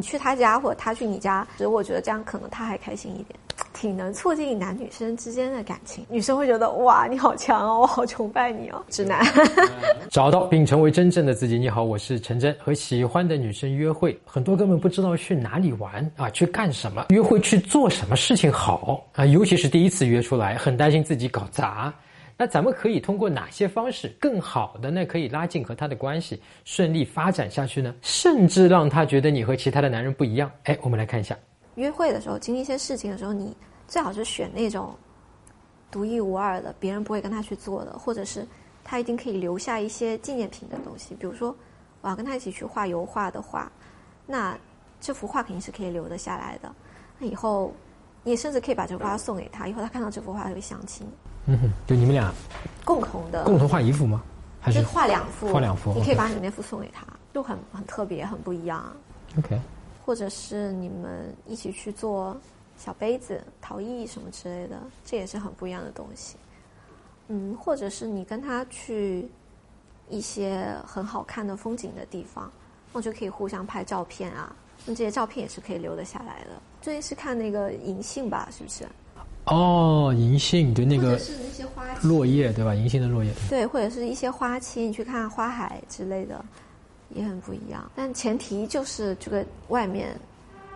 你去他家或者他去你家，其实我觉得这样可能他还开心一点，挺能促进男女生之间的感情。女生会觉得哇，你好强哦，我好崇拜你哦，直男。找到并成为真正的自己。你好，我是陈真。和喜欢的女生约会，很多根本不知道去哪里玩啊，去干什么，约会去做什么事情好啊，尤其是第一次约出来，很担心自己搞砸。那咱们可以通过哪些方式更好的呢？可以拉近和他的关系，顺利发展下去呢？甚至让他觉得你和其他的男人不一样。哎，我们来看一下，约会的时候经历一些事情的时候，你最好是选那种独一无二的，别人不会跟他去做的，或者是他一定可以留下一些纪念品的东西。比如说，我要跟他一起去画油画的话，那这幅画肯定是可以留得下来的。那以后你甚至可以把这幅画送给他，以后他看到这幅画他会想起你。嗯哼，就你们俩共同的，共同画一幅吗？还是画两幅？画两幅，你可以把你那幅送给他，就很很特别，很不一样。OK，或者是你们一起去做小杯子、陶艺什么之类的，这也是很不一样的东西。嗯，或者是你跟他去一些很好看的风景的地方，那就可以互相拍照片啊，那这些照片也是可以留得下来的。最近是看那个银杏吧，是不是？哦，银杏对那个是那些花落叶对吧？银杏的落叶对，或者是一些花期，你去看花海之类的，也很不一样。但前提就是这个外面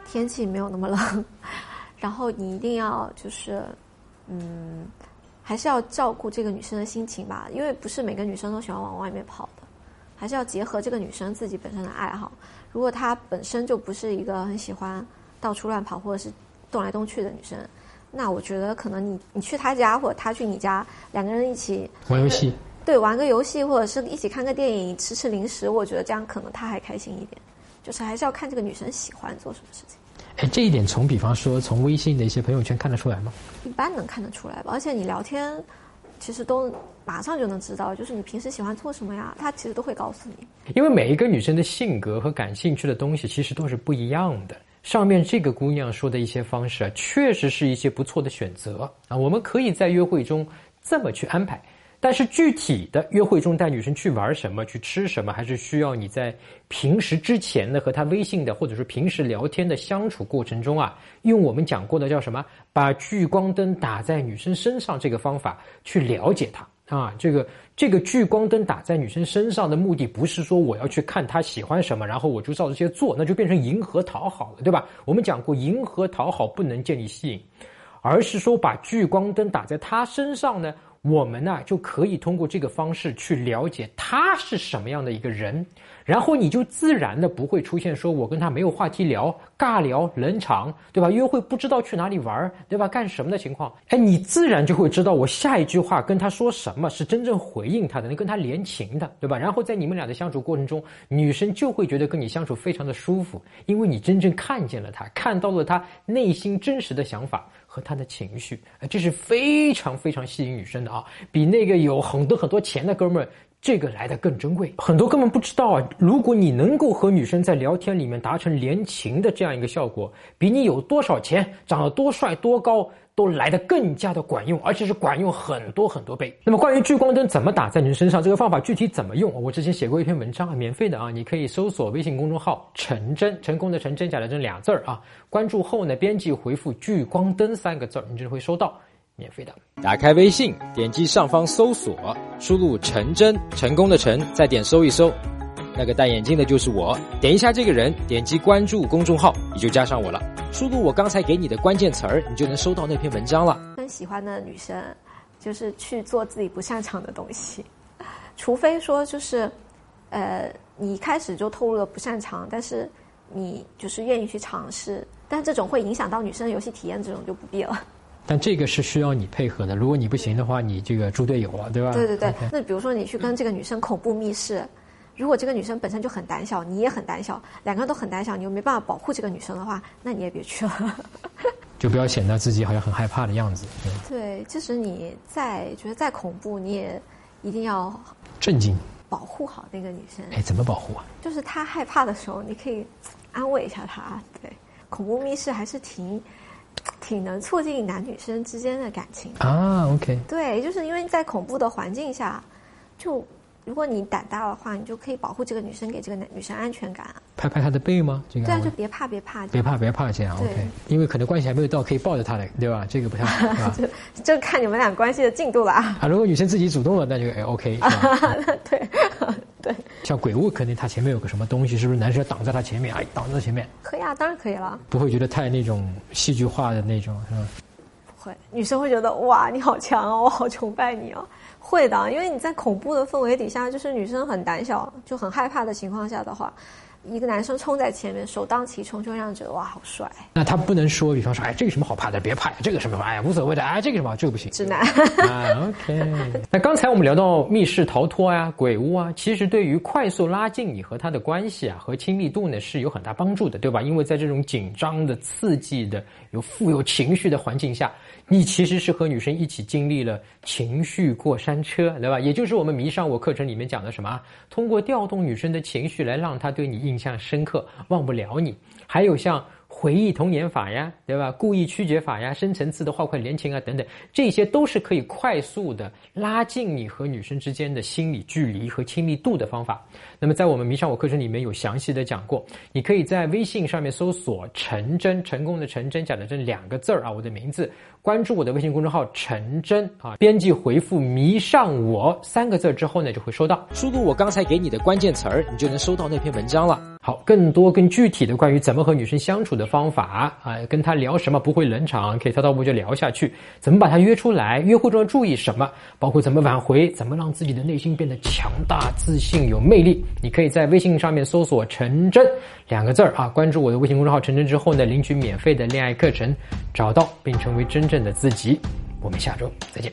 天气没有那么冷，然后你一定要就是嗯，还是要照顾这个女生的心情吧，因为不是每个女生都喜欢往外面跑的，还是要结合这个女生自己本身的爱好。如果她本身就不是一个很喜欢到处乱跑或者是动来动去的女生。那我觉得可能你你去他家或者他去你家，两个人一起玩游戏，对，玩个游戏或者是一起看个电影，吃吃零食，我觉得这样可能他还开心一点。就是还是要看这个女生喜欢做什么事情。哎，这一点从比方说从微信的一些朋友圈看得出来吗？一般能看得出来吧，而且你聊天其实都马上就能知道，就是你平时喜欢做什么呀，他其实都会告诉你。因为每一个女生的性格和感兴趣的东西其实都是不一样的。上面这个姑娘说的一些方式啊，确实是一些不错的选择啊。我们可以在约会中这么去安排，但是具体的约会中带女生去玩什么、去吃什么，还是需要你在平时之前的和她微信的或者是平时聊天的相处过程中啊，用我们讲过的叫什么，把聚光灯打在女生身上这个方法去了解她。啊，这个这个聚光灯打在女生身上的目的，不是说我要去看她喜欢什么，然后我就照这些做，那就变成迎合讨好了，对吧？我们讲过，迎合讨好不能建立吸引，而是说把聚光灯打在她身上呢。我们呢就可以通过这个方式去了解她是什么样的一个人，然后你就自然的不会出现说我跟她没有话题聊、尬聊、冷场，对吧？约会不知道去哪里玩儿，对吧？干什么的情况？哎，你自然就会知道我下一句话跟他说什么是真正回应他的，能跟他联情的，对吧？然后在你们俩的相处过程中，女生就会觉得跟你相处非常的舒服，因为你真正看见了他，看到了他内心真实的想法。和他的情绪，这是非常非常吸引女生的啊，比那个有很多很多钱的哥们儿。这个来的更珍贵，很多根本不知道啊。如果你能够和女生在聊天里面达成连情的这样一个效果，比你有多少钱、长得多帅多高都来得更加的管用，而且是管用很多很多倍。那么关于聚光灯怎么打在女生身上，这个方法具体怎么用，我之前写过一篇文章，免费的啊，你可以搜索微信公众号“陈真”，成功的陈，真假的真俩字儿啊，关注后呢，编辑回复“聚光灯”三个字儿，你就会收到。免费的，打开微信，点击上方搜索，输入“陈真”，成功的“陈”，再点搜一搜，那个戴眼镜的就是我。点一下这个人，点击关注公众号，你就加上我了。输入我刚才给你的关键词儿，你就能收到那篇文章了。很喜欢的女生，就是去做自己不擅长的东西，除非说就是，呃，你一开始就透露了不擅长，但是你就是愿意去尝试，但这种会影响到女生的游戏体验，这种就不必了。但这个是需要你配合的，如果你不行的话，你这个猪队友了，对吧？对对对。那比如说你去跟这个女生恐怖密室，如果这个女生本身就很胆小，你也很胆小，两个人都很胆小，你又没办法保护这个女生的话，那你也别去了。就不要显得自己好像很害怕的样子。对，即使你再觉得再恐怖，你也一定要镇静，保护好那个女生。哎，怎么保护啊？就是她害怕的时候，你可以安慰一下她。对，恐怖密室还是挺。挺能促进男女生之间的感情啊，OK，对，就是因为在恐怖的环境下，就如果你胆大的话，你就可以保护这个女生，给这个男女生安全感。拍拍她的背吗？这个对啊，就别怕，别怕，别怕，别怕，这样 OK。因为可能关系还没有到可以抱着她的，对吧？这个不太好，就就看你们俩关系的进度了啊。啊，如果女生自己主动了，那就哎 OK。对对。像鬼屋，肯定他前面有个什么东西，是不是男生挡在他前面哎？挡在前面。可以啊，当然可以了。不会觉得太那种戏剧化的那种，是吧？不会，女生会觉得哇，你好强哦，我好崇拜你哦。会的，因为你在恐怖的氛围底下，就是女生很胆小，就很害怕的情况下的话，一个男生冲在前面，首当其冲，就会让人觉得哇，好帅。那他不能说，比方说，哎，这个什么好怕的，别怕呀，这个什么，哎呀，无所谓的，哎，这个什么，这个不行。直男。啊，OK。那刚才我们聊到密室逃脱啊，鬼屋啊，其实对于快速拉近你和他的关系啊，和亲密度呢，是有很大帮助的，对吧？因为在这种紧张的、刺激的、有富有情绪的环境下。你其实是和女生一起经历了情绪过山单车，对吧？也就是我们迷上我课程里面讲的什么？通过调动女生的情绪来让她对你印象深刻，忘不了你。还有像。回忆童年法呀，对吧？故意曲解法呀，深层次的画块连情啊，等等，这些都是可以快速的拉近你和女生之间的心理距离和亲密度的方法。那么，在我们迷上我课程里面有详细的讲过，你可以在微信上面搜索“陈真”，成功的陈真，假的真两个字儿啊，我的名字，关注我的微信公众号“陈真”啊，编辑回复“迷上我”三个字之后呢，就会收到。输入我刚才给你的关键词儿，你就能收到那篇文章了。好，更多更具体的关于怎么和女生相处的方法啊，跟她聊什么不会冷场，可以滔滔不绝聊下去。怎么把她约出来？约会中要注意什么？包括怎么挽回？怎么让自己的内心变得强大、自信、有魅力？你可以在微信上面搜索“陈真”两个字儿啊，关注我的微信公众号“陈真”之后呢，领取免费的恋爱课程，找到并成为真正的自己。我们下周再见。